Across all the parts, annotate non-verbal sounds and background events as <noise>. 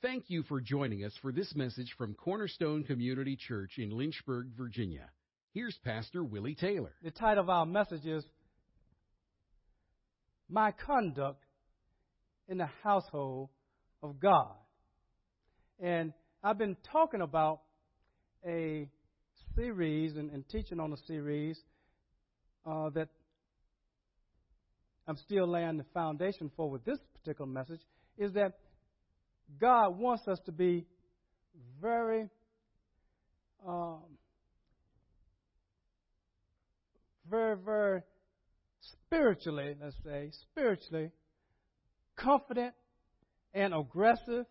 Thank you for joining us for this message from Cornerstone Community Church in Lynchburg, Virginia. Here's Pastor Willie Taylor. The title of our message is My Conduct in the Household of God. And I've been talking about a series and, and teaching on a series uh, that I'm still laying the foundation for with this particular message is that God wants us to be very um, very, very spiritually, let's say, spiritually confident and aggressive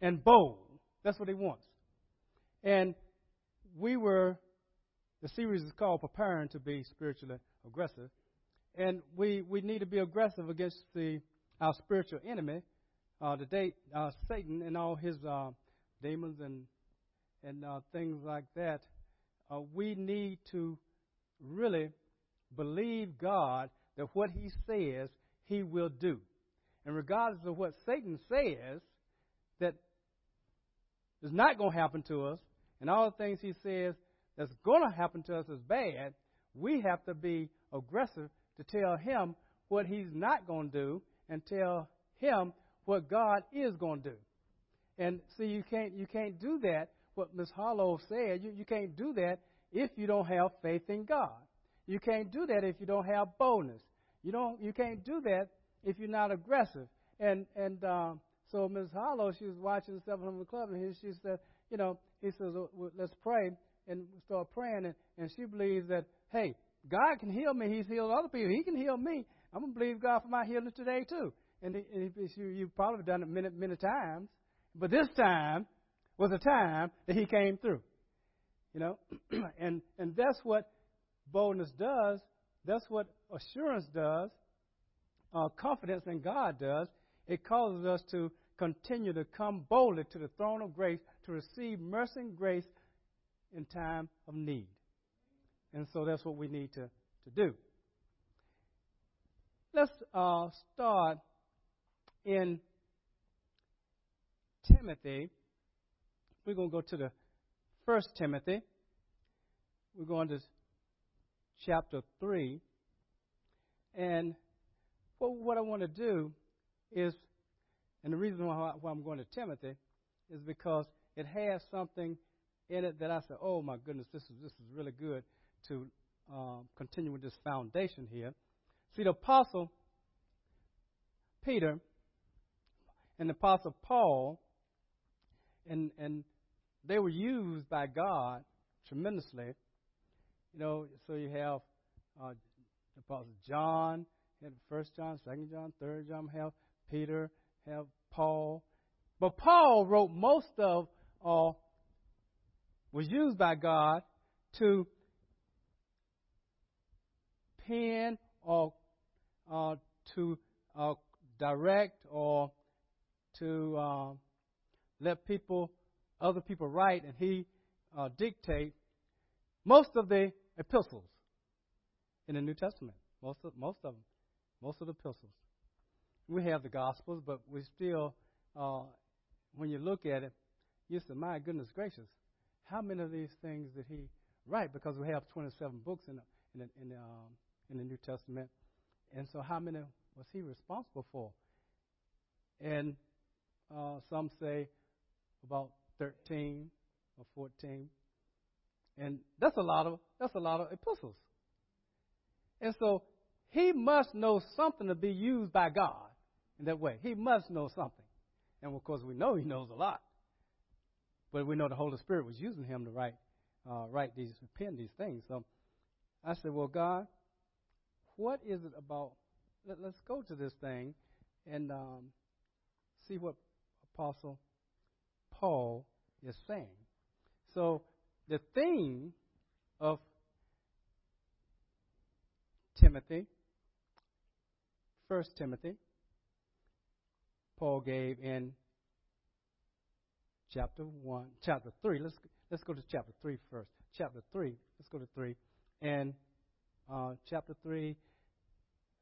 and bold. That's what he wants. And we were, the series is called Preparing to be Spiritually Aggressive. And we, we need to be aggressive against the, our spiritual enemy, uh, the uh, Satan and all his uh, demons and, and uh, things like that. Uh, we need to really believe God that what He says He will do. And regardless of what Satan says, that is not going to happen to us, and all the things he says that's going to happen to us is bad, we have to be aggressive to tell him what he's not going to do and tell him what God is going to do. And see, you can't you can't do that. What Miss Harlow said, you, you can't do that if you don't have faith in God. You can't do that if you don't have boldness. You don't. You can't do that if you're not aggressive. And and um, so Ms. Hollow, she was watching the 700 Club, and he, she said, you know, he says, well, let's pray, and start praying, and, and she believes that, hey, God can heal me. He's healed other people. He can heal me. I'm gonna believe God for my healing today too. And, you've probably done it many many times, but this time was a time that He came through. You know, <clears throat> and and that's what boldness does, that's what assurance does, uh, confidence in God does. It causes us to continue to come boldly to the throne of grace to receive mercy and grace in time of need. And so that's what we need to, to do. Let's uh, start in Timothy. We're going to go to the First Timothy. We're going to chapter 3. And what I want to do is, and the reason why, I'm going to Timothy is because it has something in it that I said, oh my goodness, this is, this is really good to um, continue with this foundation here. See, the Apostle Peter and the Apostle Paul, and, and they were used by God tremendously you know, so you have uh, Apostle John, have First John, Second John, Third John, have Peter, have Paul. But Paul wrote most of, uh, was used by God to pen or uh, to uh, direct or to uh, let people, other people write, and he uh, dictate most of the epistles in the New Testament. Most of, most of them. Most of the epistles. We have the Gospels, but we still, uh, when you look at it, you say, my goodness gracious, how many of these things did he write? Because we have 27 books in the, in the, in the, um, in the New Testament. And so how many was he responsible for? And uh, some say about 13 or 14. And that's a lot of that's a lot of epistles. And so he must know something to be used by God in that way. He must know something. And of course we know he knows a lot. But we know the Holy Spirit was using him to write uh, write these pen these things. So I said, Well God, what is it about let, us go to this thing and um, see what Apostle Paul is saying. So the theme of Timothy, First Timothy, Paul gave in chapter one, chapter three. Let's let's go to chapter three first. Chapter three. Let's go to three, and uh, chapter three.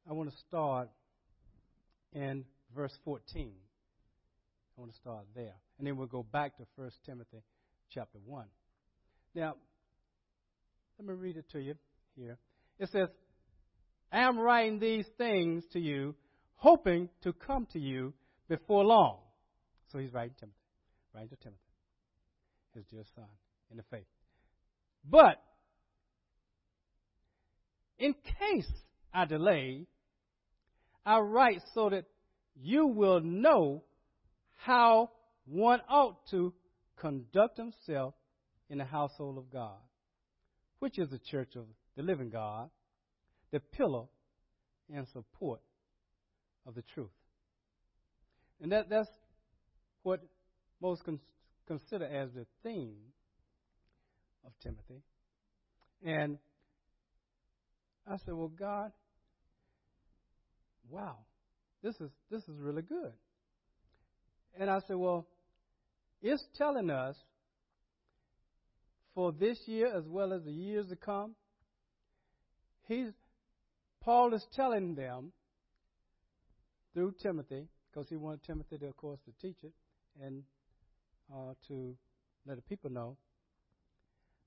I want to start in verse fourteen. I want to start there. And then we'll go back to 1 Timothy chapter 1. Now, let me read it to you here. It says, I am writing these things to you, hoping to come to you before long. So he's writing Timothy, writing to Timothy, his dear son in the faith. But in case I delay, I write so that you will know how one ought to conduct himself in the household of God, which is the church of the living God, the pillar and support of the truth. And that, that's what most con- consider as the theme of Timothy. And I said, Well, God, wow, this is this is really good. And I said, Well, it's telling us for this year as well as the years to come. He's Paul is telling them through Timothy, because he wanted Timothy, to, of course, to teach it and uh, to let the people know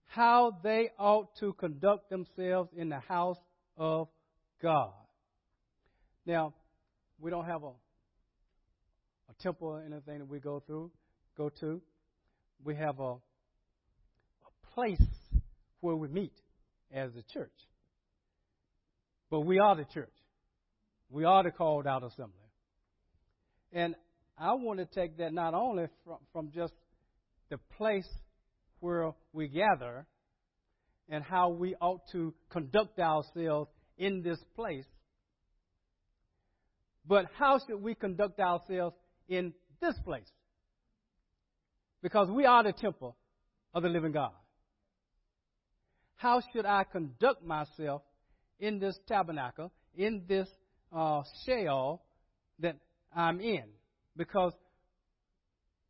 how they ought to conduct themselves in the house of God. Now, we don't have a, a temple or anything that we go through, go to. We have a, a place where we meet as a church. But we are the church. We are the called out assembly. And I want to take that not only from, from just the place where we gather and how we ought to conduct ourselves in this place, but how should we conduct ourselves in this place? Because we are the temple of the living God. How should I conduct myself in this tabernacle, in this uh, shell that I'm in? Because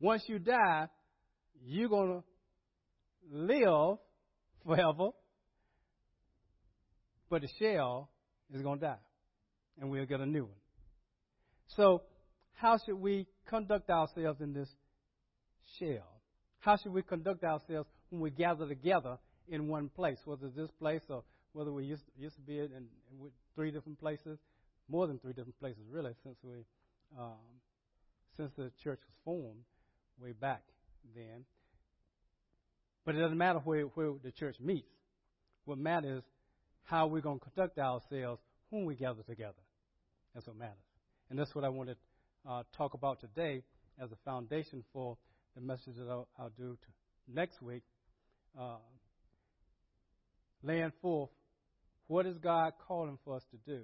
once you die, you're going to live forever, but the shell is going to die, and we'll get a new one. So, how should we conduct ourselves in this shell? How should we conduct ourselves when we gather together in one place, whether this place or whether we used, used to be in, in, three different places, more than three different places, really, since we um, since the church was formed way back then. But it doesn't matter where, where the church meets. What matters is how we're going to conduct ourselves when we gather together. That's what matters. And that's what I want to uh, talk about today as a foundation for the message that I'll, I'll do next week. Uh, laying forth what is God calling for us to do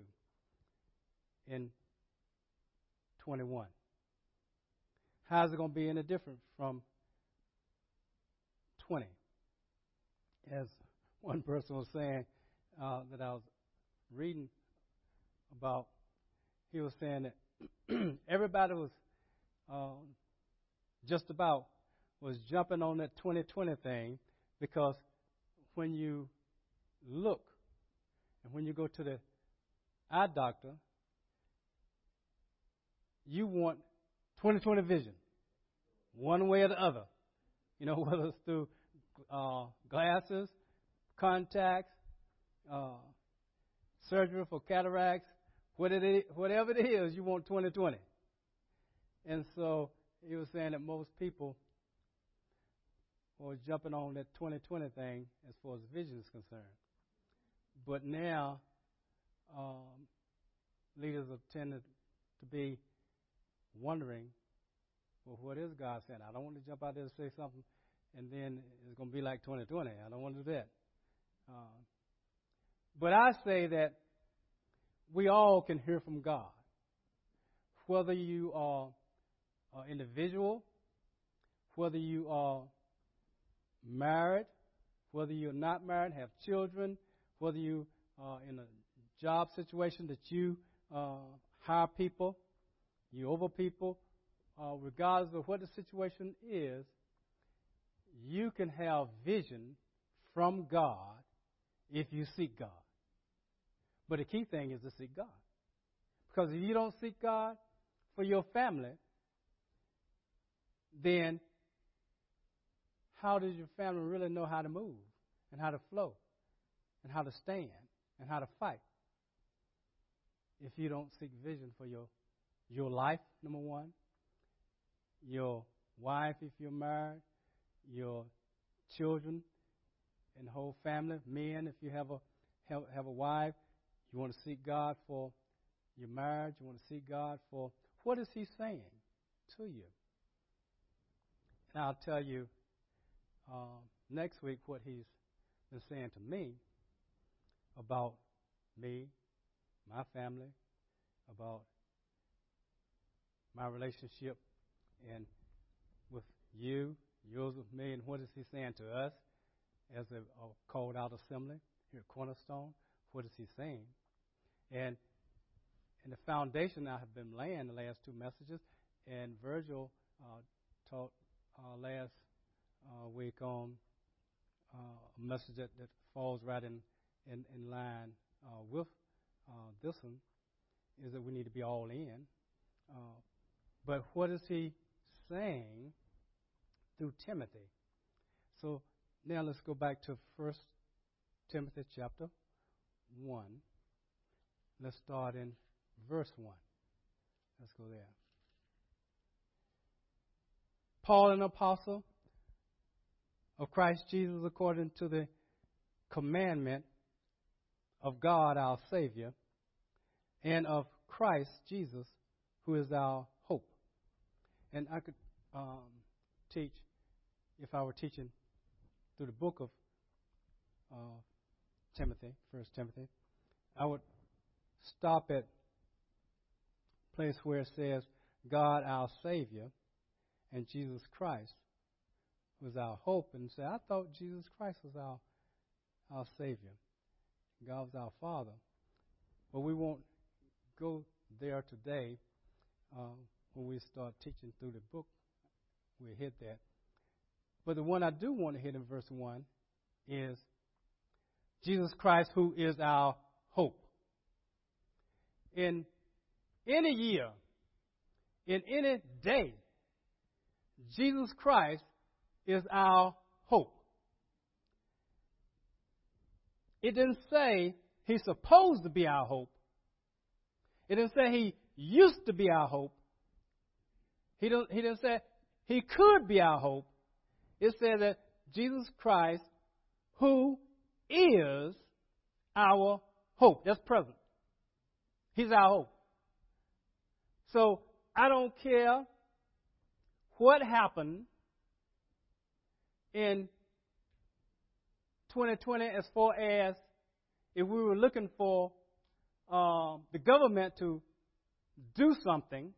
in 21. How's it going to be any different from 20. As one person was saying uh, that I was reading about, he was saying that <clears throat> everybody was uh, just about was jumping on that 2020 thing because when you look and when you go to the eye doctor, you want 2020 vision, one way or the other. You know, <laughs> whether it's through uh, glasses, contacts, uh, surgery for cataracts, whatever it is, you want 2020. And so he was saying that most people were jumping on that 2020 thing as far as vision is concerned. But now, um, leaders have tended to be wondering well, what is God saying? I don't want to jump out there and say something, and then it's going to be like 2020. I don't want to do that. Uh, but I say that we all can hear from God. Whether you are an individual, whether you are married, whether you're not married, have children, whether you are in a job situation that you uh, hire people, you over people, uh, regardless of what the situation is, you can have vision from God if you seek God. But the key thing is to seek God. Because if you don't seek God for your family, then how does your family really know how to move and how to flow and how to stand and how to fight if you don't seek vision for your your life, number one, your wife if you're married, your children and whole family, men if you have a have, have a wife, you want to seek God for your marriage, you want to seek God for what is He saying to you? And I'll tell you uh, next week what He's been saying to me about me, my family, about my relationship and with you, yours with me, and what is He saying to us as a, a called out assembly here at Cornerstone? What is He saying? And and the foundation I have been laying the last two messages, and Virgil uh, taught uh, last uh, week on uh, a message that, that falls right in in, in line uh, with uh, this one, is that we need to be all in. but what is he saying through Timothy? So now let's go back to First Timothy chapter one. Let's start in verse 1. Let's go there. Paul, an apostle of Christ Jesus, according to the commandment of God our Savior, and of Christ Jesus, who is our hope. And I could um, teach, if I were teaching through the book of uh, Timothy, First Timothy, I would stop at place where it says God our Savior and Jesus Christ was our hope and say, I thought Jesus Christ was our our Savior. God was our Father. But we won't go there today uh, when we start teaching through the book. We'll hit that. But the one I do want to hit in verse 1 is Jesus Christ, who is our hope. In any year, in any day, Jesus Christ is our hope. It didn't say he's supposed to be our hope. It didn't say he used to be our hope. He didn't, he didn't say he could be our hope. It said that Jesus Christ, who is our hope. That's present. He's our hope. So I don't care what happened in 2020 as far as if we were looking for uh, the government to do something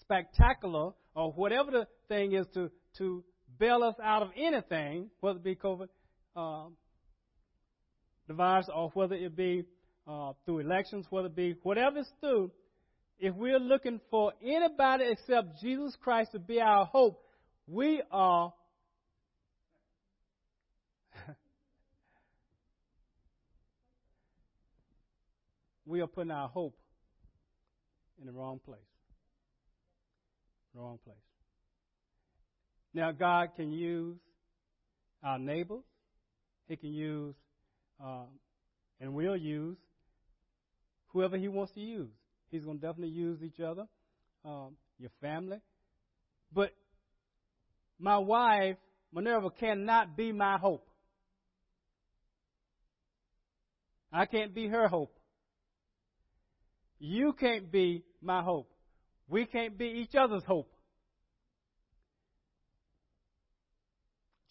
spectacular or whatever the thing is to, to bail us out of anything, whether it be COVID, uh, the virus, or whether it be uh, through elections, whether it be whatever it's through, if we're looking for anybody except Jesus Christ to be our hope, we are <laughs> we are putting our hope in the wrong place. Wrong place. Now, God can use our neighbors. He can use, uh, and will use, whoever He wants to use. He's going to definitely use each other, um, your family. But my wife, Minerva, cannot be my hope. I can't be her hope. You can't be my hope. We can't be each other's hope.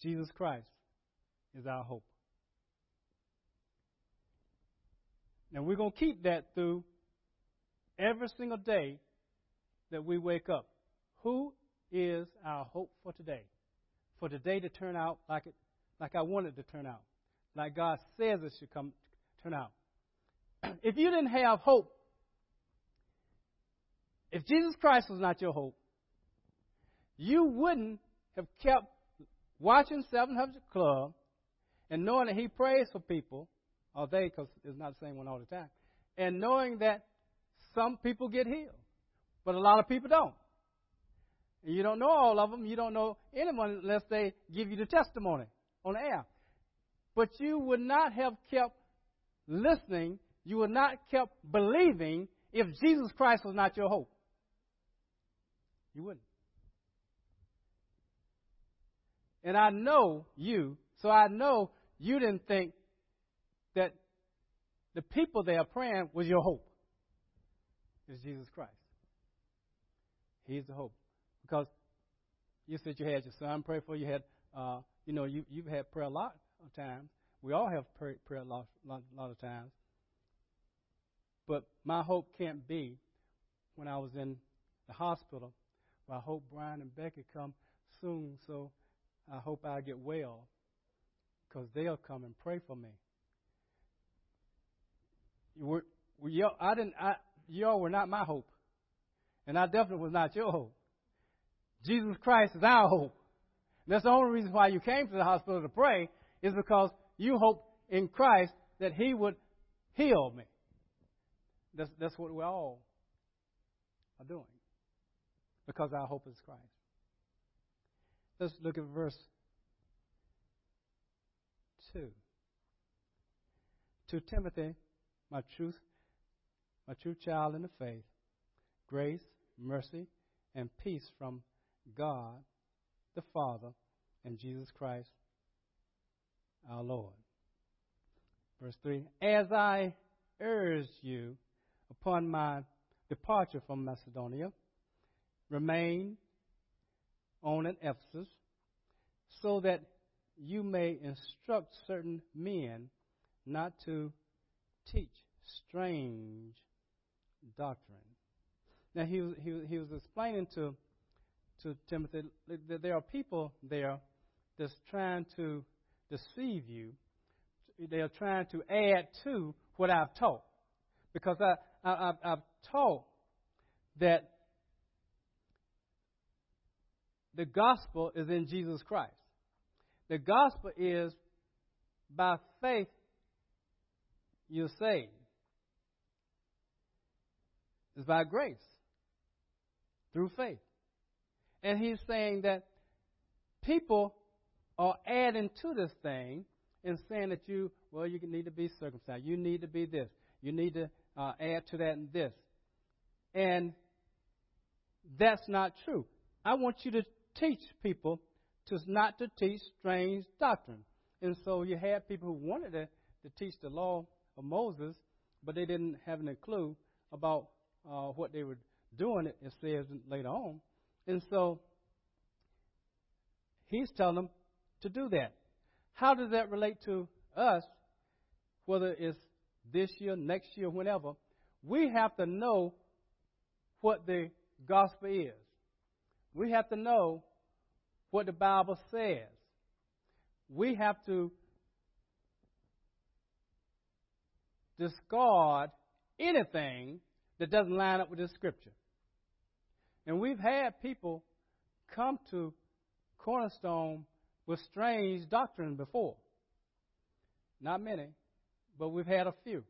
Jesus Christ is our hope. And we're going to keep that through every single day that we wake up. Who is our hope for today? For today to turn out like it, like I want it to turn out, like God says it should come turn out. <clears throat> if you didn't have hope, if Jesus Christ was not your hope, you wouldn't have kept watching 700 Club and knowing that He prays for people, or they, because it's not the same one all the time, and knowing that some people get healed, but a lot of people don't. And you don't know all of them. You don't know anyone unless they give you the testimony on the air. But you would not have kept listening. You would not kept believing if Jesus Christ was not your hope. You wouldn't. And I know you, so I know you didn't think that the people they are praying was your hope. Is Jesus Christ. He's the hope. Because you said you had your son pray for you. Had, uh, you know, you, you've had prayer a lot of times. We all have prayer, prayer a lot, lot, lot of times. But my hope can't be when I was in the hospital. Well, I hope Brian and Becky come soon, so I hope I get well, because they'll come and pray for me. Were, were y'all, I didn't. I, y'all were not my hope, and I definitely was not your hope. Jesus Christ is our hope. And that's the only reason why you came to the hospital to pray is because you hope in Christ that He would heal me. That's, that's what we all are doing because our hope is Christ. Let's look at verse 2. To Timothy, my truth, my true child in the faith, grace, mercy, and peace from God the Father and Jesus Christ our Lord. Verse 3 As I urged you upon my departure from Macedonia, remain on in Ephesus, so that you may instruct certain men not to teach strange doctrine. Now he was, he he was explaining to to Timothy that there are people there that's trying to deceive you. They are trying to add to what I've taught, because I, I I've, I've taught that the gospel is in Jesus Christ. The gospel is by faith you're saved. It's by grace through faith. And he's saying that people are adding to this thing and saying that you, well, you need to be circumcised. You need to be this. You need to uh, add to that and this. And that's not true. I want you to teach people to not to teach strange doctrine. And so you had people who wanted to, to teach the law of Moses, but they didn't have any clue about uh, what they were doing. It, it says later on. And so he's telling them to do that. How does that relate to us, whether it's this year, next year, whenever? We have to know what the gospel is. We have to know what the Bible says. We have to discard anything that doesn't line up with the scripture. And we've had people come to Cornerstone with strange doctrine before. Not many, but we've had a few.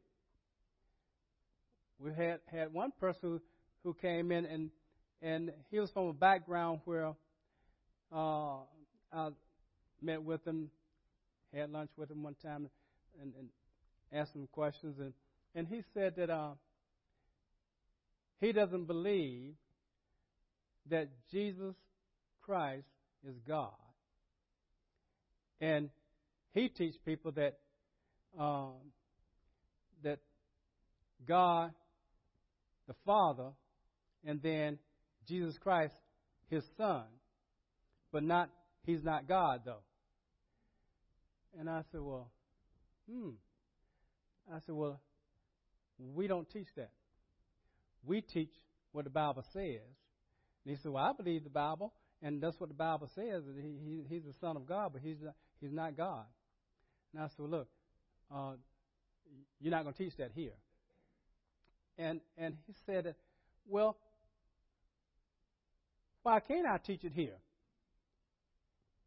We had had one person who, who came in and and he was from a background where uh, I met with him, had lunch with him one time, and, and asked him questions, and and he said that uh, he doesn't believe that Jesus Christ is God. And he teaches people that um, that God, the Father, and then Jesus Christ, His Son, but not He's not God though. And I said, well, hmm. I said, well, we don't teach that. We teach what the Bible says. And he said, well, I believe the Bible, and that's what the Bible says. He, he, he's the Son of God, but he's not, he's not God. And I said, look, uh, you're not going to teach that here. And and he said, well, why can't I teach it here?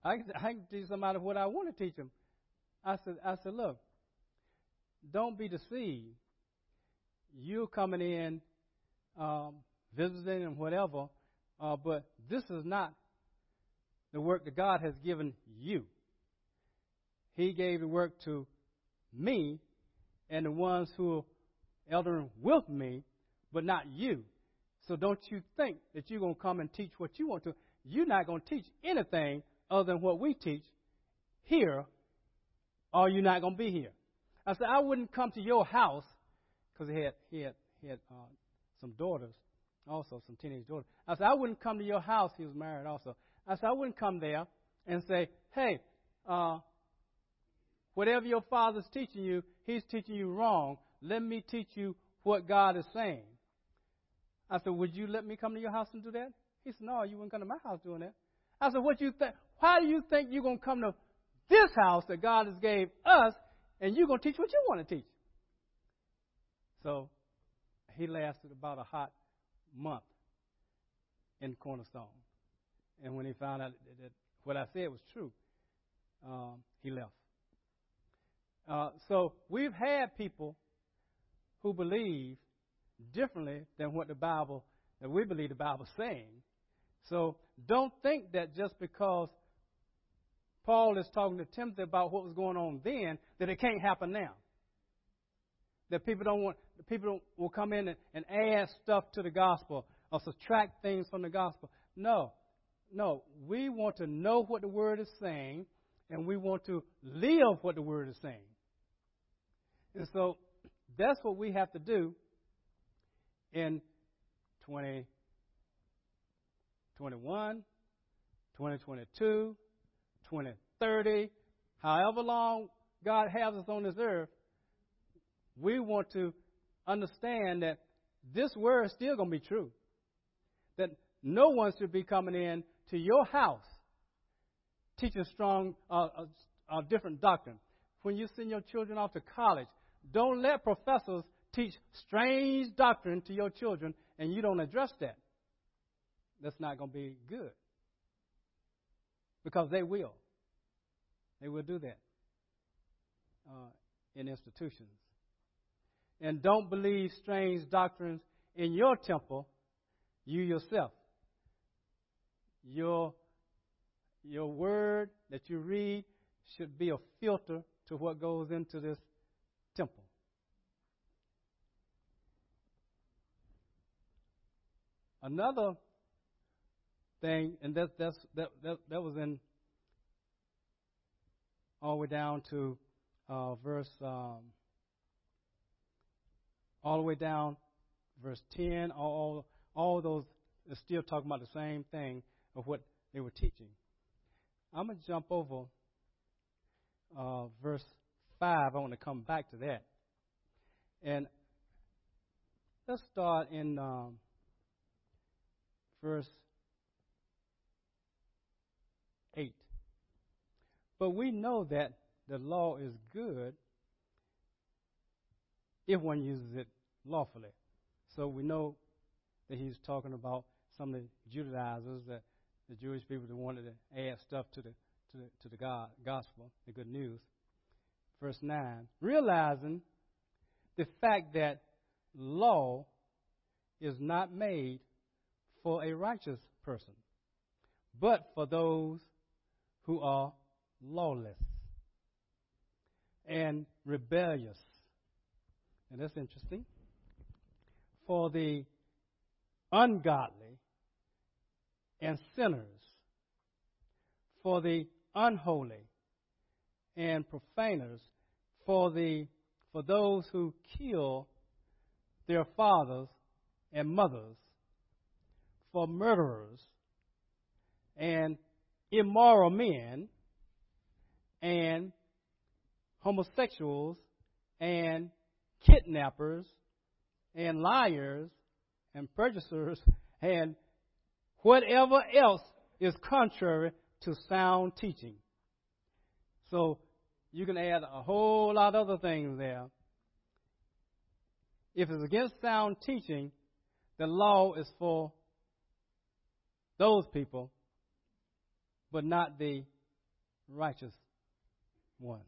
I I can teach somebody what I want to teach them. I said, I said, look, don't be deceived. You're coming in, um, visiting and whatever, Uh, but this is not the work that God has given you. He gave the work to me and the ones who are eldering with me, but not you. So don't you think that you're going to come and teach what you want to. You're not going to teach anything other than what we teach here, or you're not going to be here. I said, I wouldn't come to your house because he had, he had, he had uh, some daughters, also some teenage daughters. I said, I wouldn't come to your house. He was married also. I said, I wouldn't come there and say, hey, uh, whatever your father's teaching you, he's teaching you wrong. Let me teach you what God is saying. I said, would you let me come to your house and do that? He said, no, you wouldn't come to my house doing that. I said, what you think? How do you think you're going to come to this house that God has gave us and you're going to teach what you want to teach? So he lasted about a hot month in Cornerstone. And when he found out that, that what I said was true, um, he left. Uh, so we've had people who believe differently than what the Bible, that we believe the Bible's saying. So don't think that just because Paul is talking to Timothy about what was going on then, that it can't happen now. That people don't want, people will come in and, and add stuff to the gospel or subtract things from the gospel. No, no. We want to know what the word is saying, and we want to live what the word is saying. And so that's what we have to do in 2021, 2022, 2030, however long God has us on this earth, we want to understand that this word is still going to be true. That no one should be coming in to your house teaching strong, uh, uh, uh, different doctrine. When you send your children off to college, don't let professors teach strange doctrine to your children and you don't address that. That's not going to be good. Because they will. They will do that uh, in institutions. And don't believe strange doctrines in your temple, you yourself. Your, your word that you read should be a filter to what goes into this temple. Another thing, and that's, that's, that, that, that was in all the way down to uh, verse, um, all the way down, verse 10, all, all those are still talking about the same thing of what they were teaching. I'm going to jump over uh, verse 5. I want to come back to that. And let's start in um, verse 8. But we know that the law is good if one uses it lawfully. So we know that he's talking about some of the Judaizers, that the Jewish people that wanted to add stuff to the to the, to the God, gospel, the good news. Verse 9, realizing the fact that law is not made for a righteous person, but for those who are lawless and rebellious. And that's interesting. For the ungodly and sinners, for the unholy and profaners, for the for those who kill their fathers and mothers, for murderers and immoral men and homosexuals and kidnappers and liars and purchasers and whatever else is contrary to sound teaching. So you can add a whole lot of other things there. If it's against sound teaching, the law is for those people, but not the righteous ones.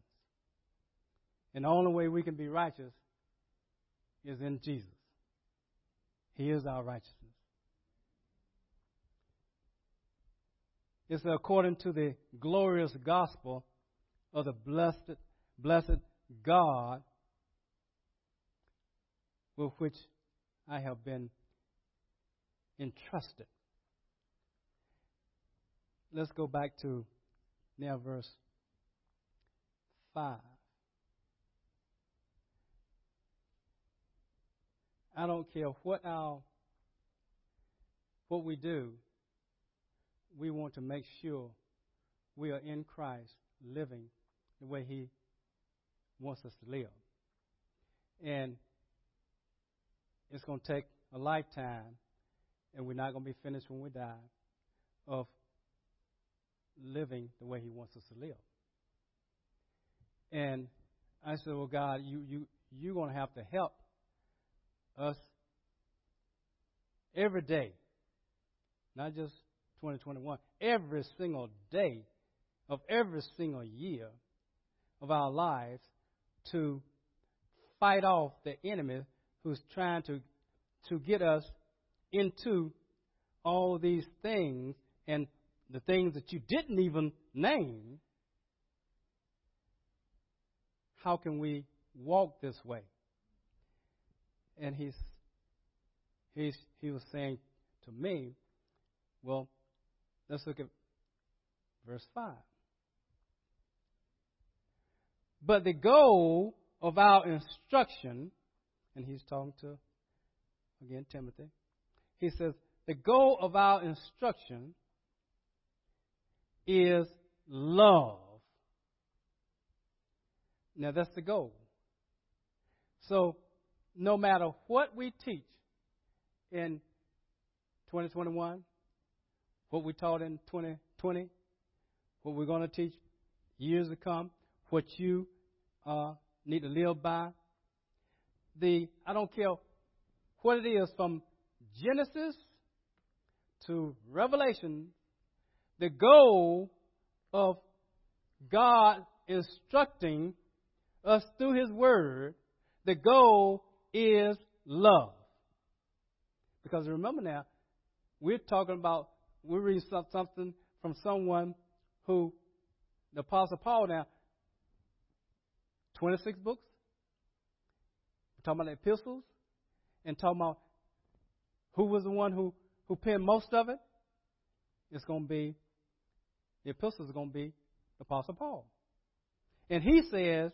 And the only way we can be righteous is in Jesus. He is our righteousness. It's according to the glorious gospel of the blessed, blessed God with which I have been entrusted. Let's go back to now verse 5. I don't care what our what we do, we want to make sure we are in Christ living the way he wants us to live. And it's going to take a lifetime, and we're not going to be finished when we die, of living the way He wants us to live. And I said, Well, God, you, you, you're going to have to help us every day, not just 2021, every single day of every single year of our lives to fight off the enemy who's trying to to get us into all these things and the things that you didn't even name. How can we walk this way? And he's he's he was saying to me, well, let's look at verse 5. But the goal of our instruction, and he's talking to, again, Timothy, he says, the goal of our instruction is love. Now, that's the goal. So, no matter what we teach in 2021, what we taught in 2020, what we're going to teach years to come, what you uh, need to live by. The I don't care what it is from Genesis to Revelation, the goal of God instructing us through His Word, the goal is love. Because remember now, we're talking about, we're reading something from someone who, the Apostle Paul now, 26 books. We're talking about the epistles and talking about who was the one who, who penned most of it. It's going to be, the epistles are going to be the Apostle Paul. And he says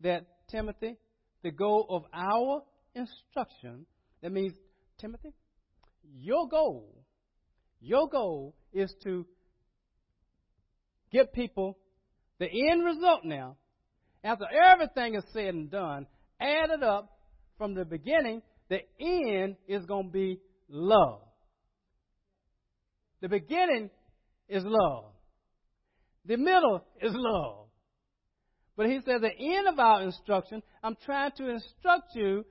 that, Timothy, the goal of our instruction, that means, Timothy, your goal, your goal is to get people the end result now after everything is said and done, added up from the beginning, the end is going to be love. The beginning is love. The middle is love. But he says the end of our instruction, I'm trying to instruct you,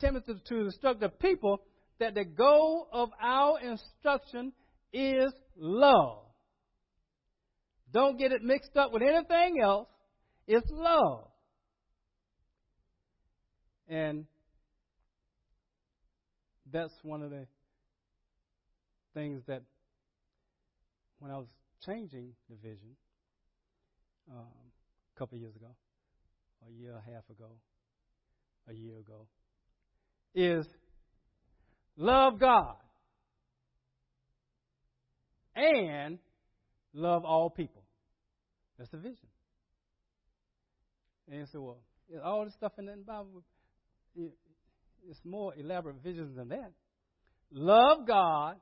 Timothy, to instruct the people that the goal of our instruction is love. Don't get it mixed up with anything else. It's love. And that's one of the things that when I was changing the vision um, a couple years ago, a year and a half ago, a year ago, is love God and love all people. That's the vision. And so, uh, well, all this stuff in the Bible, it's more elaborate visions than that. Love God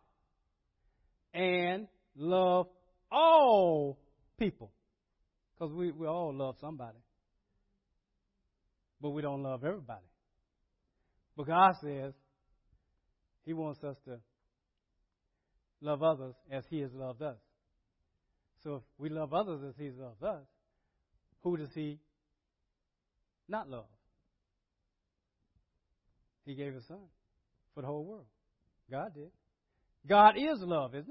and love all people. Because we, we all love somebody. But we don't love everybody. But God says He wants us to love others as He has loved us. So if we love others as He has loved us, who does He not love. He gave his son for the whole world. God did. God is love, isn't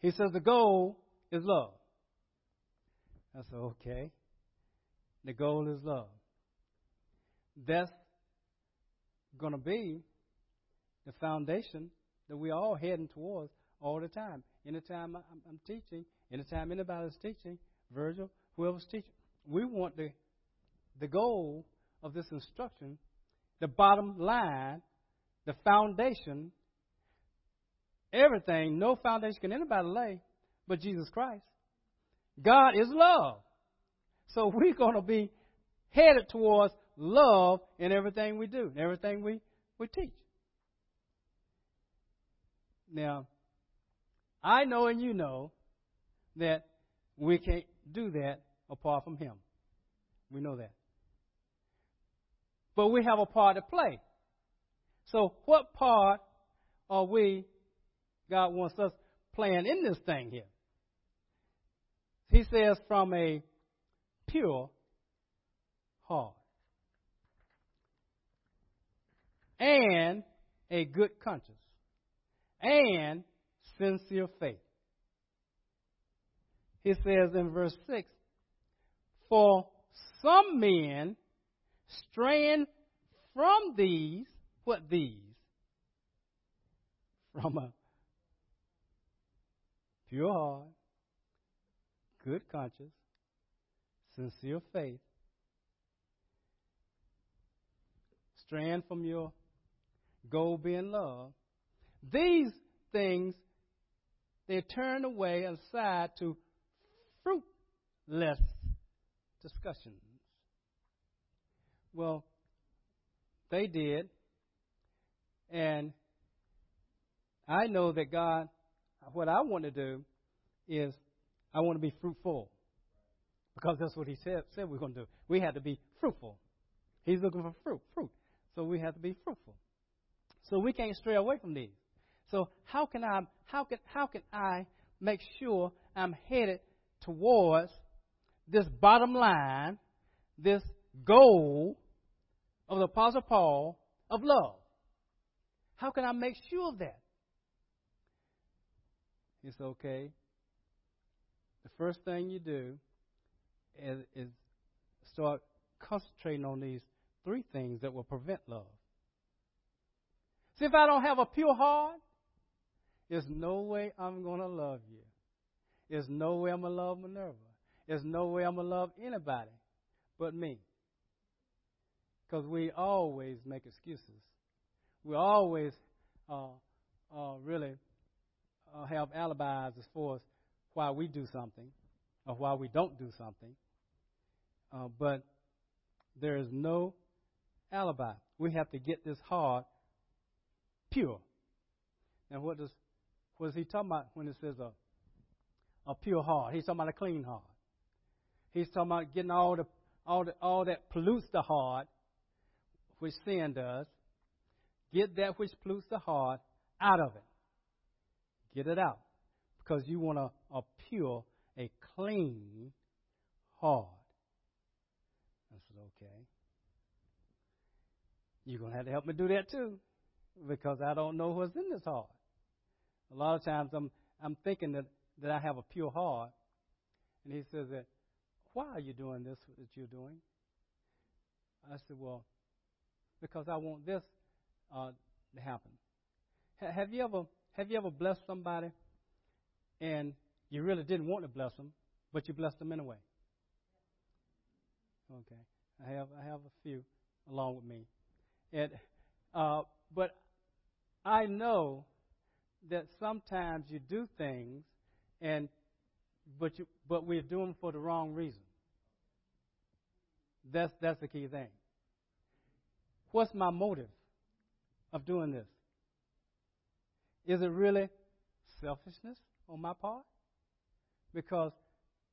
he? He says the goal is love. I said, okay. The goal is love. That's going to be the foundation that we're all heading towards all the time. Anytime I'm, I'm teaching, anytime anybody's teaching, Virgil, whoever's teaching, we want the the goal of this instruction, the bottom line, the foundation, everything. No foundation can anybody lay but Jesus Christ. God is love. So <laughs> we're going to be headed towards love in everything we do, in everything we, we teach. Now, I know and you know that we can't do that apart from Him. We know that. But we have a part to play. So, what part are we, God wants us playing in this thing here? He says, from a pure heart and a good conscience and sincere faith. He says in verse 6 For some men straying from these, what these? From a pure heart, good conscience, sincere faith, strand from your goal in love. These things they turn away aside to fruitless discussions. Well, they did, and I know that God, what I want to do is I want to be fruitful. Because that's what he said, said we're going to do. We had to be fruitful. He's looking for fruit, fruit. So we have to be fruitful. So we can't stray away from these. So how can I how can how can I make sure I'm headed towards this bottom line, this goal of the Apostle Paul of love? How can I make sure of that? It's okay. The first thing you do is, is start concentrating on these three things that will prevent love. See, if I don't have a pure heart, there's no way I'm going to love you. There's no way I'm going to love Minerva. There's no way I'm going to love anybody but me. Because we always make excuses. We always uh, uh, really uh, have alibis as far as why we do something or why we don't do something. Uh, but there is no alibi. We have to get this heart pure. Now, what does what is he talking about when it says a a pure heart? He's talking about a clean heart. He's talking about getting all the all the, all that pollutes the heart, which sin does. Get that which pollutes the heart out of it. Get it out, because you want a, a pure, a clean heart. I said, okay. You're going to have to help me do that too, because I don't know what's in this heart. A lot of times I'm I'm thinking that, that I have a pure heart, and he says that, why are you doing this that you're doing? I said, well, because I want this uh, to happen. H- have you ever have you ever blessed somebody, and you really didn't want to bless them, but you blessed them anyway? Okay, I have I have a few along with me, and uh, but I know that sometimes you do things, and but you but we're doing for the wrong reason. That's that's the key thing. What's my motive of doing this? Is it really selfishness on my part? Because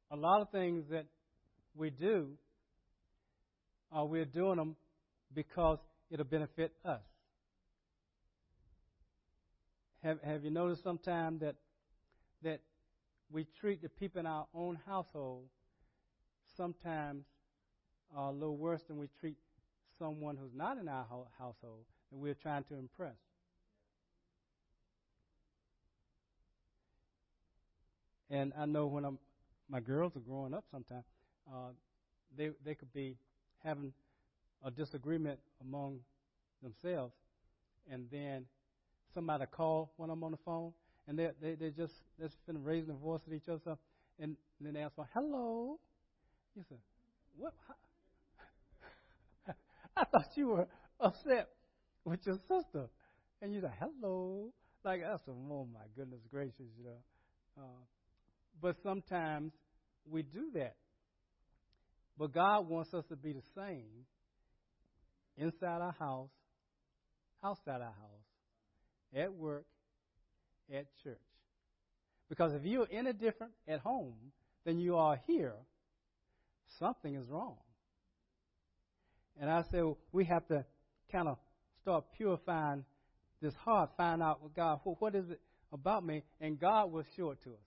a lot of things that we do, uh, we're doing them because it'll benefit us. Have Have you noticed sometime that that we treat the people in our own household sometimes a little worse than we treat someone who's not in our household and we're trying to impress. And I know when I'm, my girls are growing up, sometimes uh, they they could be having a disagreement among themselves, and then somebody call when I'm on the phone, and they they they just they're been raising their voice at each other, and, and then they ask for hello. You say, what? <laughs> I thought you were upset with your sister, and you say hello. Like that's a, oh my goodness gracious, you know. Uh, but sometimes we do that. But God wants us to be the same inside our house, outside our house, at work, at church. Because if you're any different at home than you are here, something is wrong. And I say well, we have to kind of start purifying this heart, find out what God, what is it about me, and God will show it to us.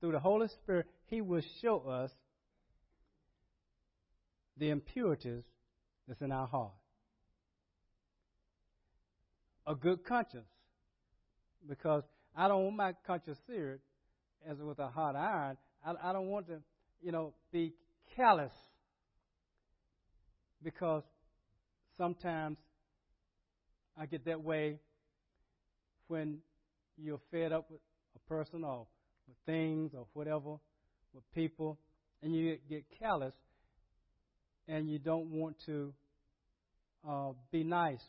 Through the Holy Spirit, He will show us the impurities that's in our heart. A good conscience. Because I don't want my conscience seared as with a hot iron. I, I don't want to, you know, be callous. Because sometimes I get that way when you're fed up with a person or with things or whatever, with people, and you get callous and you don't want to uh, be nice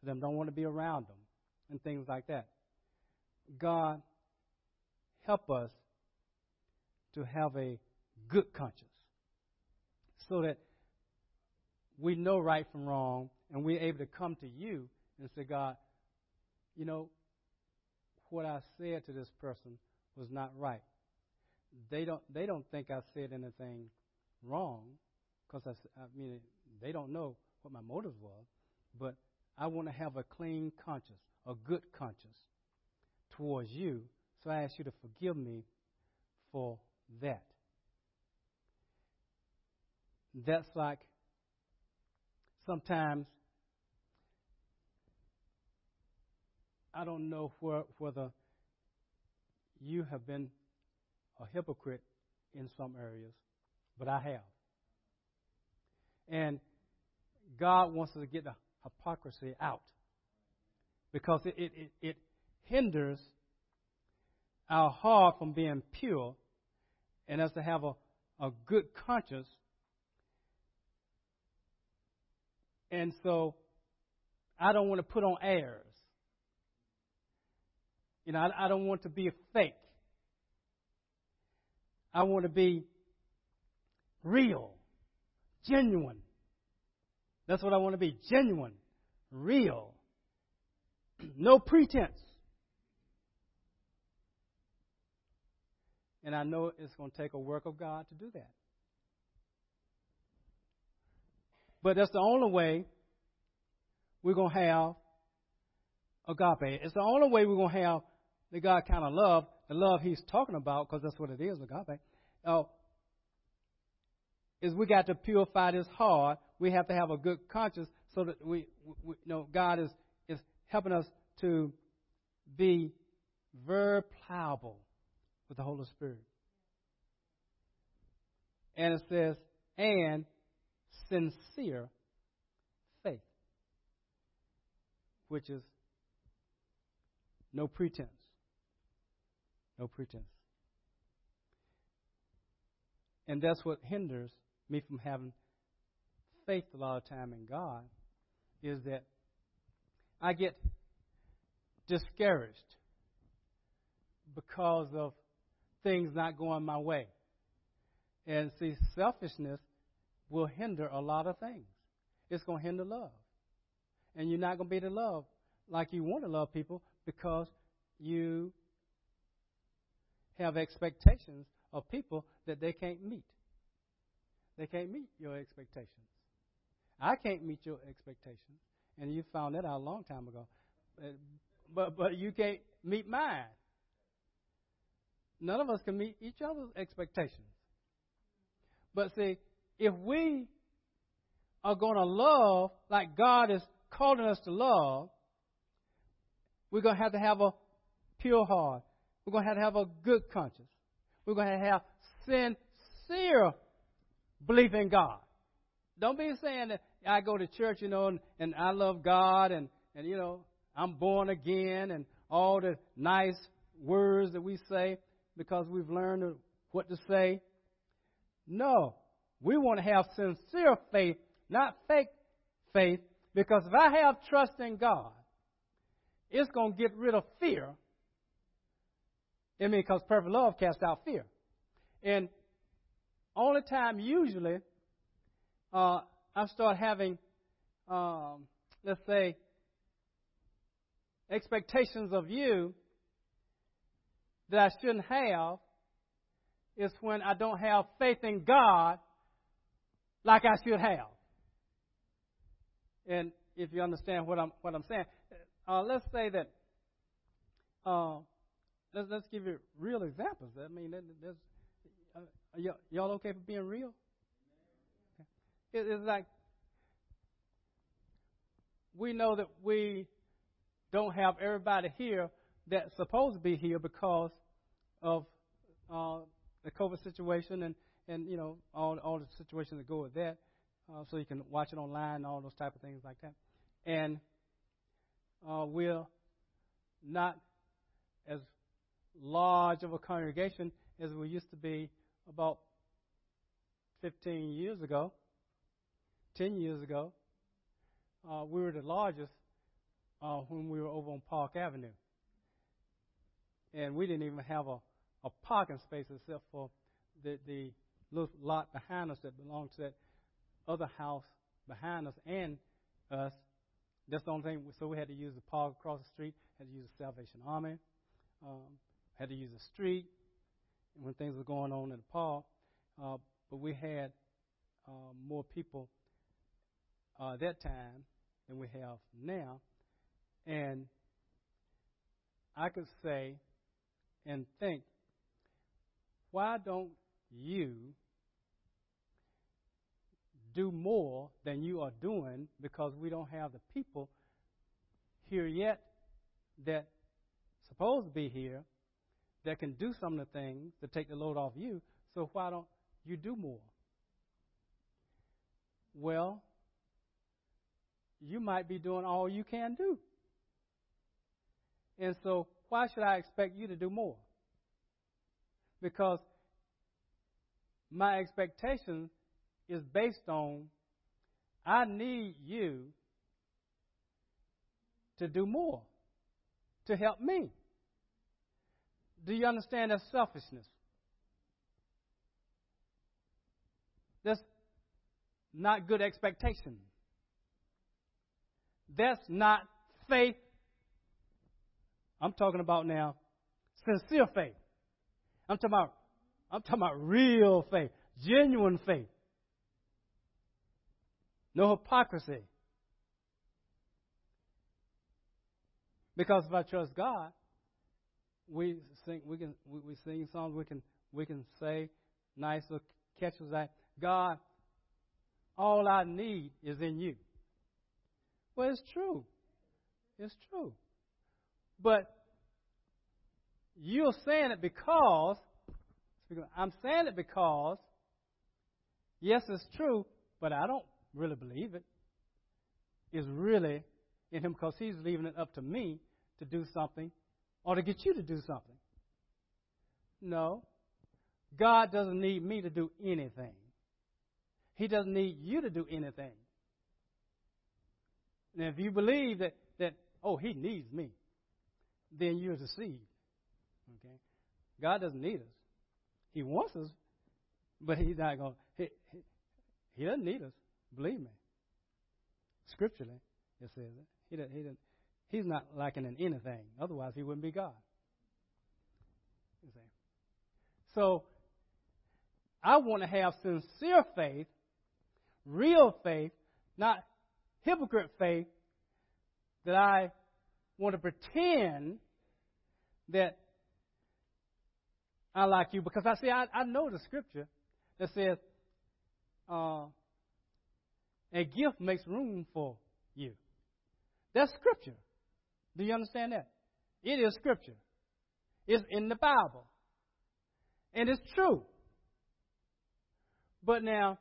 to them, don't want to be around them, and things like that. God, help us to have a good conscience so that we know right from wrong and we're able to come to you and say, God, you know, what I said to this person was not right. They don't they don't think I said anything wrong because I, I mean they don't know what my motives were, but I want to have a clean conscience, a good conscience towards you. So I ask you to forgive me for that. That's like sometimes I don't know where, whether you have been a hypocrite in some areas, but I have. And God wants us to get the hypocrisy out because it, it, it, it hinders our heart from being pure and us to have a, a good conscience. And so I don't want to put on airs. You know, I, I don't want to be a fake. I want to be real, genuine. That's what I want to be genuine, real, <clears throat> no pretense. And I know it's going to take a work of God to do that. But that's the only way we're going to have agape. It's the only way we're going to have the God kind of love, the love He's talking about, because that's what it is, agape. Uh, is we got to purify this heart. We have to have a good conscience so that we, we you know God is helping us to be very pliable with the Holy Spirit. And it says, and sincere faith, which is no pretense. No pretense. And that's what hinders me from having faith a lot of time in God is that I get discouraged because of things not going my way. And see, selfishness will hinder a lot of things. It's going to hinder love. And you're not going to be to love like you want to love people because you have expectations of people that they can't meet. They can't meet your expectations. I can't meet your expectations, and you found that out a long time ago. But but you can't meet mine. None of us can meet each other's expectations. But see, if we are going to love like God is calling us to love, we're going to have to have a pure heart. We're going to have to have a good conscience. We're going to have sincere belief in God. Don't be saying that I go to church, you know, and, and I love God and, and, you know, I'm born again and all the nice words that we say because we've learned what to say. No, we want to have sincere faith, not fake faith, because if I have trust in God, it's going to get rid of fear. I mean, because perfect love casts out fear. And only time, usually, uh, I start having, um, let's say, expectations of you that I shouldn't have is when I don't have faith in God like I should have. And if you understand what I'm what I'm saying, uh, let's say that. Uh, let's let's give you real examples. I mean, there's, uh, y'all okay for being real? It, it's like we know that we don't have everybody here that's supposed to be here because of uh, the COVID situation and and you know all all the situations that go with that. Uh, so you can watch it online, and all those type of things like that. And uh, we're not as large of a congregation as we used to be about 15 years ago, 10 years ago. Uh, we were the largest uh, when we were over on Park Avenue. And we didn't even have a, a parking space except for the, the little lot behind us that belonged to that other house behind us and us. That's the only thing. So we had to use the park across the street. Had to use the Salvation Army. Um, had to use the street when things were going on in the park. Uh, but we had uh, more people uh, that time than we have now. And I could say and think, why don't you do more than you are doing because we don't have the people here yet that supposed to be here that can do some of the things to take the load off you. So why don't you do more? Well, you might be doing all you can do. And so why should I expect you to do more? Because my expectation is based on I need you to do more to help me. Do you understand that selfishness? That's not good expectation. That's not faith. I'm talking about now sincere faith. I'm talking about I'm talking about real faith, genuine faith. No hypocrisy. Because if I trust God, we sing we can we, we sing songs, we can we can say nice little catches like God, all I need is in you. Well it's true. It's true. But you're saying it because I'm saying it because yes it's true, but I don't really believe it. It's really in him because he's leaving it up to me to do something or to get you to do something. No. God doesn't need me to do anything. He doesn't need you to do anything. And if you believe that, that oh, he needs me, then you're deceived. Okay? God doesn't need us. He wants us, but he's not going he, he, he doesn't need us. Believe me. Scripturally, it says it. He, doesn't, he, doesn't, He's not lacking in anything. Otherwise, he wouldn't be God. So, I want to have sincere faith, real faith, not hypocrite faith, that I want to pretend that I like you. Because I see, I, I know the scripture that says, uh, a gift makes room for you. That's scripture. Do you understand that? It is scripture. It's in the Bible. And it's true. But now,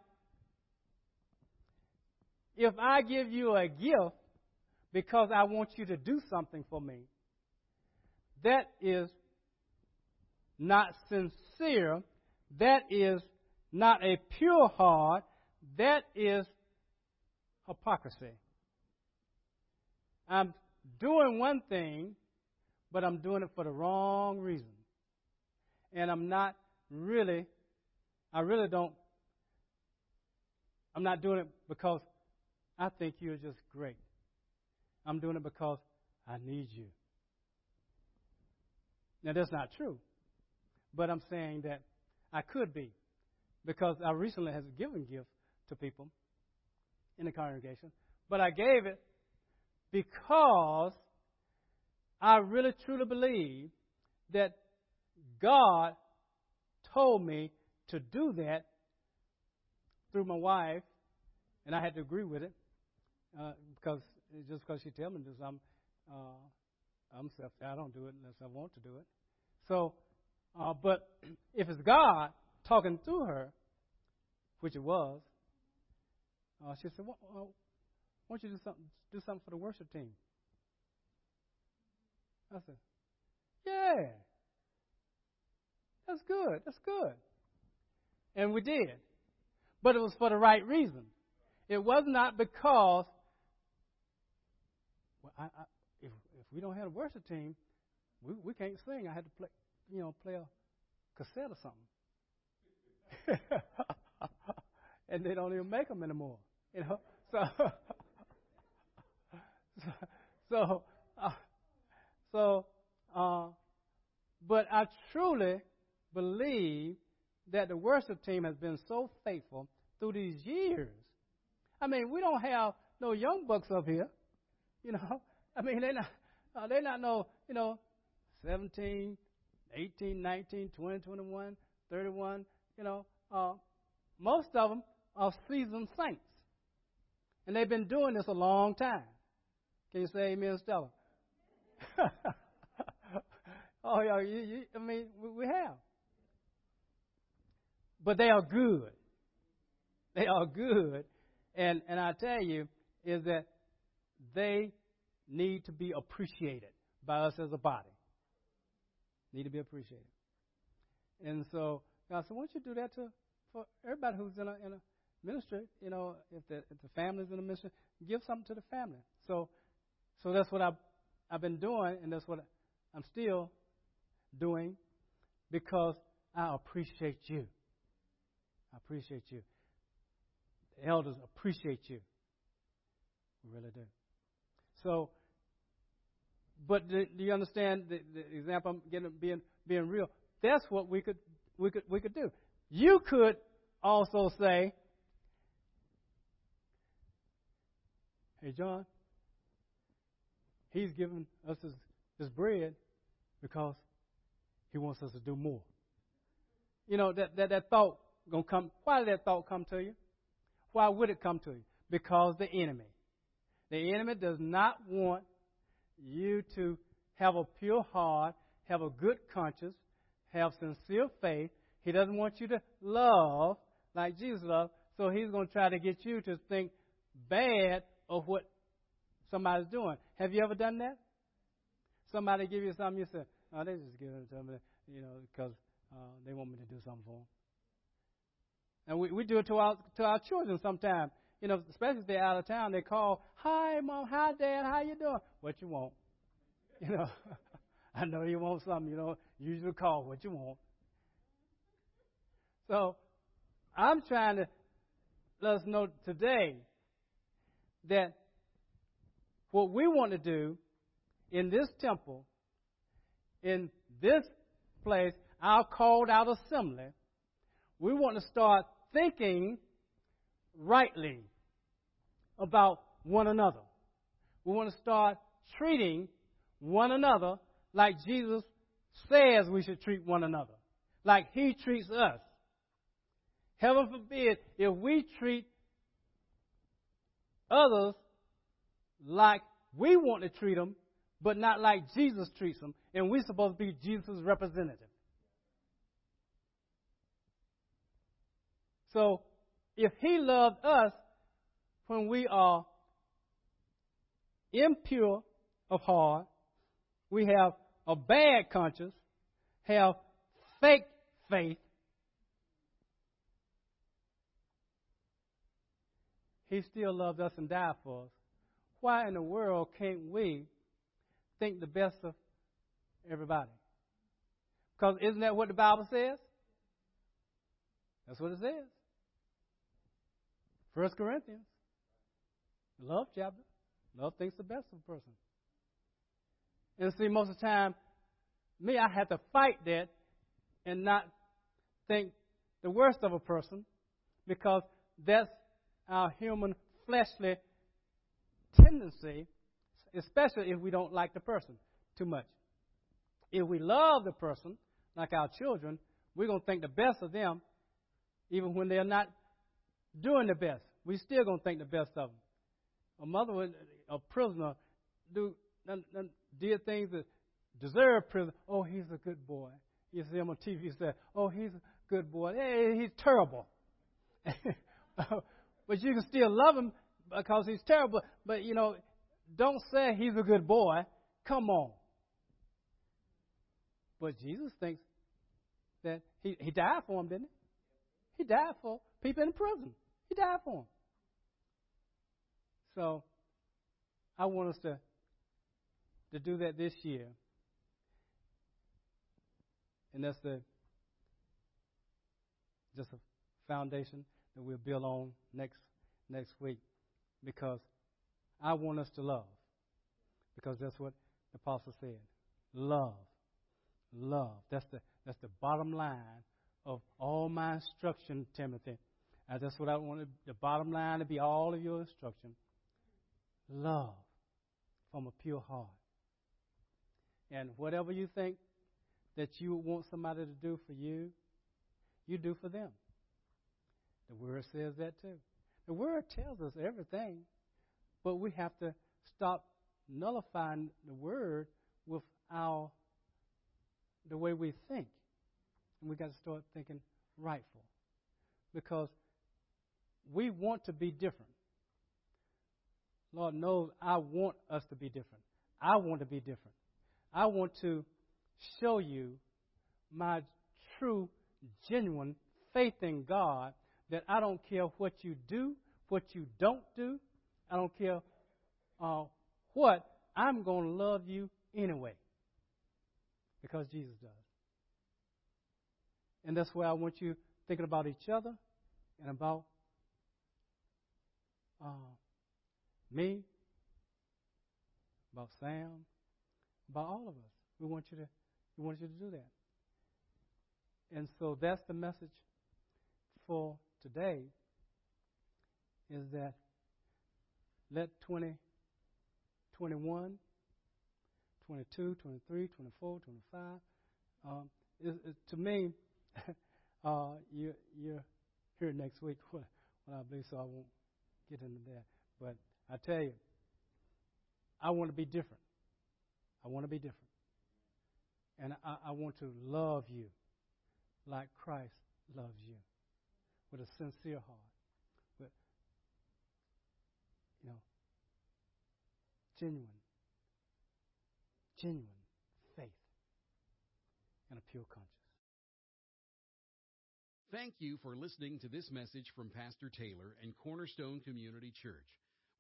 if I give you a gift because I want you to do something for me, that is not sincere, that is not a pure heart, that is hypocrisy. I'm doing one thing, but I'm doing it for the wrong reason. And I'm not really, I really don't, I'm not doing it because I think you're just great. I'm doing it because I need you. Now, that's not true. But I'm saying that I could be. Because I recently has given gifts to people in the congregation. But I gave it because I really truly believe that God told me to do that through my wife, and I had to agree with it uh, because just because she tells me do something, uh, I'm self. I don't do it unless I want to do it. So, uh, but <clears throat> if it's God talking through her, which it was, uh, she said, well, uh, "Why don't you do something? Do something for the worship team?" I said, "Yeah, that's good. That's good." And we did, but it was for the right reason. It was not because I, I, if if we don't have a worship team, we we can't sing. I had to play, you know, play a cassette or something. <laughs> and they don't even make them anymore, you know. <laughs> So, <laughs> so, uh, so, uh, but I truly believe that the worship team has been so faithful through these years. I mean, we don't have no young bucks up here, you know. I mean, they not uh, they not no, you know, 17, 18, 19, 20, 21, 31, you know. Uh, most of them are seasoned saints. And they've been doing this a long time. Can you say amen, Stella? <laughs> oh, yeah, you, you, I mean, we, we have. But they are good. They are good. And, and I tell you, is that they need to be appreciated by us as a body. Need to be appreciated. And so God said, why don't you do that to for everybody who's in a, in a ministry, you know, if the, if the family's in a ministry, give something to the family. So, so that's what I've, I've been doing, and that's what I'm still doing because I appreciate you. I appreciate you. The elders appreciate you. We really do. So, but do, do you understand the, the example I'm getting being being real? That's what we could we could we could do. You could also say, Hey, John, he's giving us his, this bread because he wants us to do more. You know, that, that, that thought gonna come. Why did that thought come to you? Why would it come to you? Because the enemy. The enemy does not want you to have a pure heart, have a good conscience, have sincere faith, he doesn't want you to love like Jesus loved, so he's going to try to get you to think bad of what somebody's doing. Have you ever done that? Somebody give you something, you say, "Oh, they just give it to me, you know, because uh, they want me to do something for them." And we we do it to our to our children sometimes. You know, especially if they're out of town, they call, "Hi, mom. Hi, dad. How you doing? What you want?" <laughs> You know, <laughs> I know you want something. You know, usually call what you want. So I'm trying to let us know today that what we want to do in this temple, in this place, our called out assembly, we want to start thinking rightly about one another. We want to start treating one another like Jesus says we should treat one another, like He treats us. Heaven forbid if we treat others like we want to treat them, but not like Jesus treats them, and we're supposed to be Jesus' representative. So, if He loved us when we are impure of heart, we have a bad conscience, have fake faith, He still loved us and died for us. Why in the world can't we think the best of everybody? Because isn't that what the Bible says? That's what it says. First Corinthians. Love chapter. Love thinks the best of a person. And see, most of the time, me, I have to fight that and not think the worst of a person because that's our human fleshly tendency, especially if we don't like the person too much. If we love the person, like our children, we're going to think the best of them, even when they're not doing the best. We're still going to think the best of them. A mother, a prisoner, do did things that deserve prison. Oh, he's a good boy. You see him on TV. You say, "Oh, he's a good boy." Hey, he's terrible. <laughs> but you can still love him because he's terrible. But you know, don't say he's a good boy. Come on. But Jesus thinks that he, he died for him, didn't he? He died for people in prison. He died for them. So I want us to to do that this year. And that's the just a foundation that we'll build on next next week because I want us to love. Because that's what the apostle said. Love. Love. That's the that's the bottom line of all my instruction, Timothy. And that's what I want the bottom line to be all of your instruction. Love from a pure heart. And whatever you think that you want somebody to do for you, you do for them. The Word says that too. The Word tells us everything, but we have to stop nullifying the Word with our the way we think. And we got to start thinking rightful. Because we want to be different. Lord knows I want us to be different. I want to be different. I want to show you my true, genuine faith in God that I don't care what you do, what you don't do. I don't care uh, what. I'm going to love you anyway because Jesus does. And that's why I want you thinking about each other and about uh, me, about Sam, about all of us. We want you to we want you to do that. And so that's the message for today is that let 20, 21, 22, 23, 24, 25, um, is, is, to me, <laughs> uh, you, you're here next week <laughs> when, when I believe, so I won't get into that. But I tell you, I want to be different. I want to be different. And I, I want to love you like Christ loves you with a sincere heart. With, you know, genuine, genuine faith and a pure conscience. Thank you for listening to this message from Pastor Taylor and Cornerstone Community Church.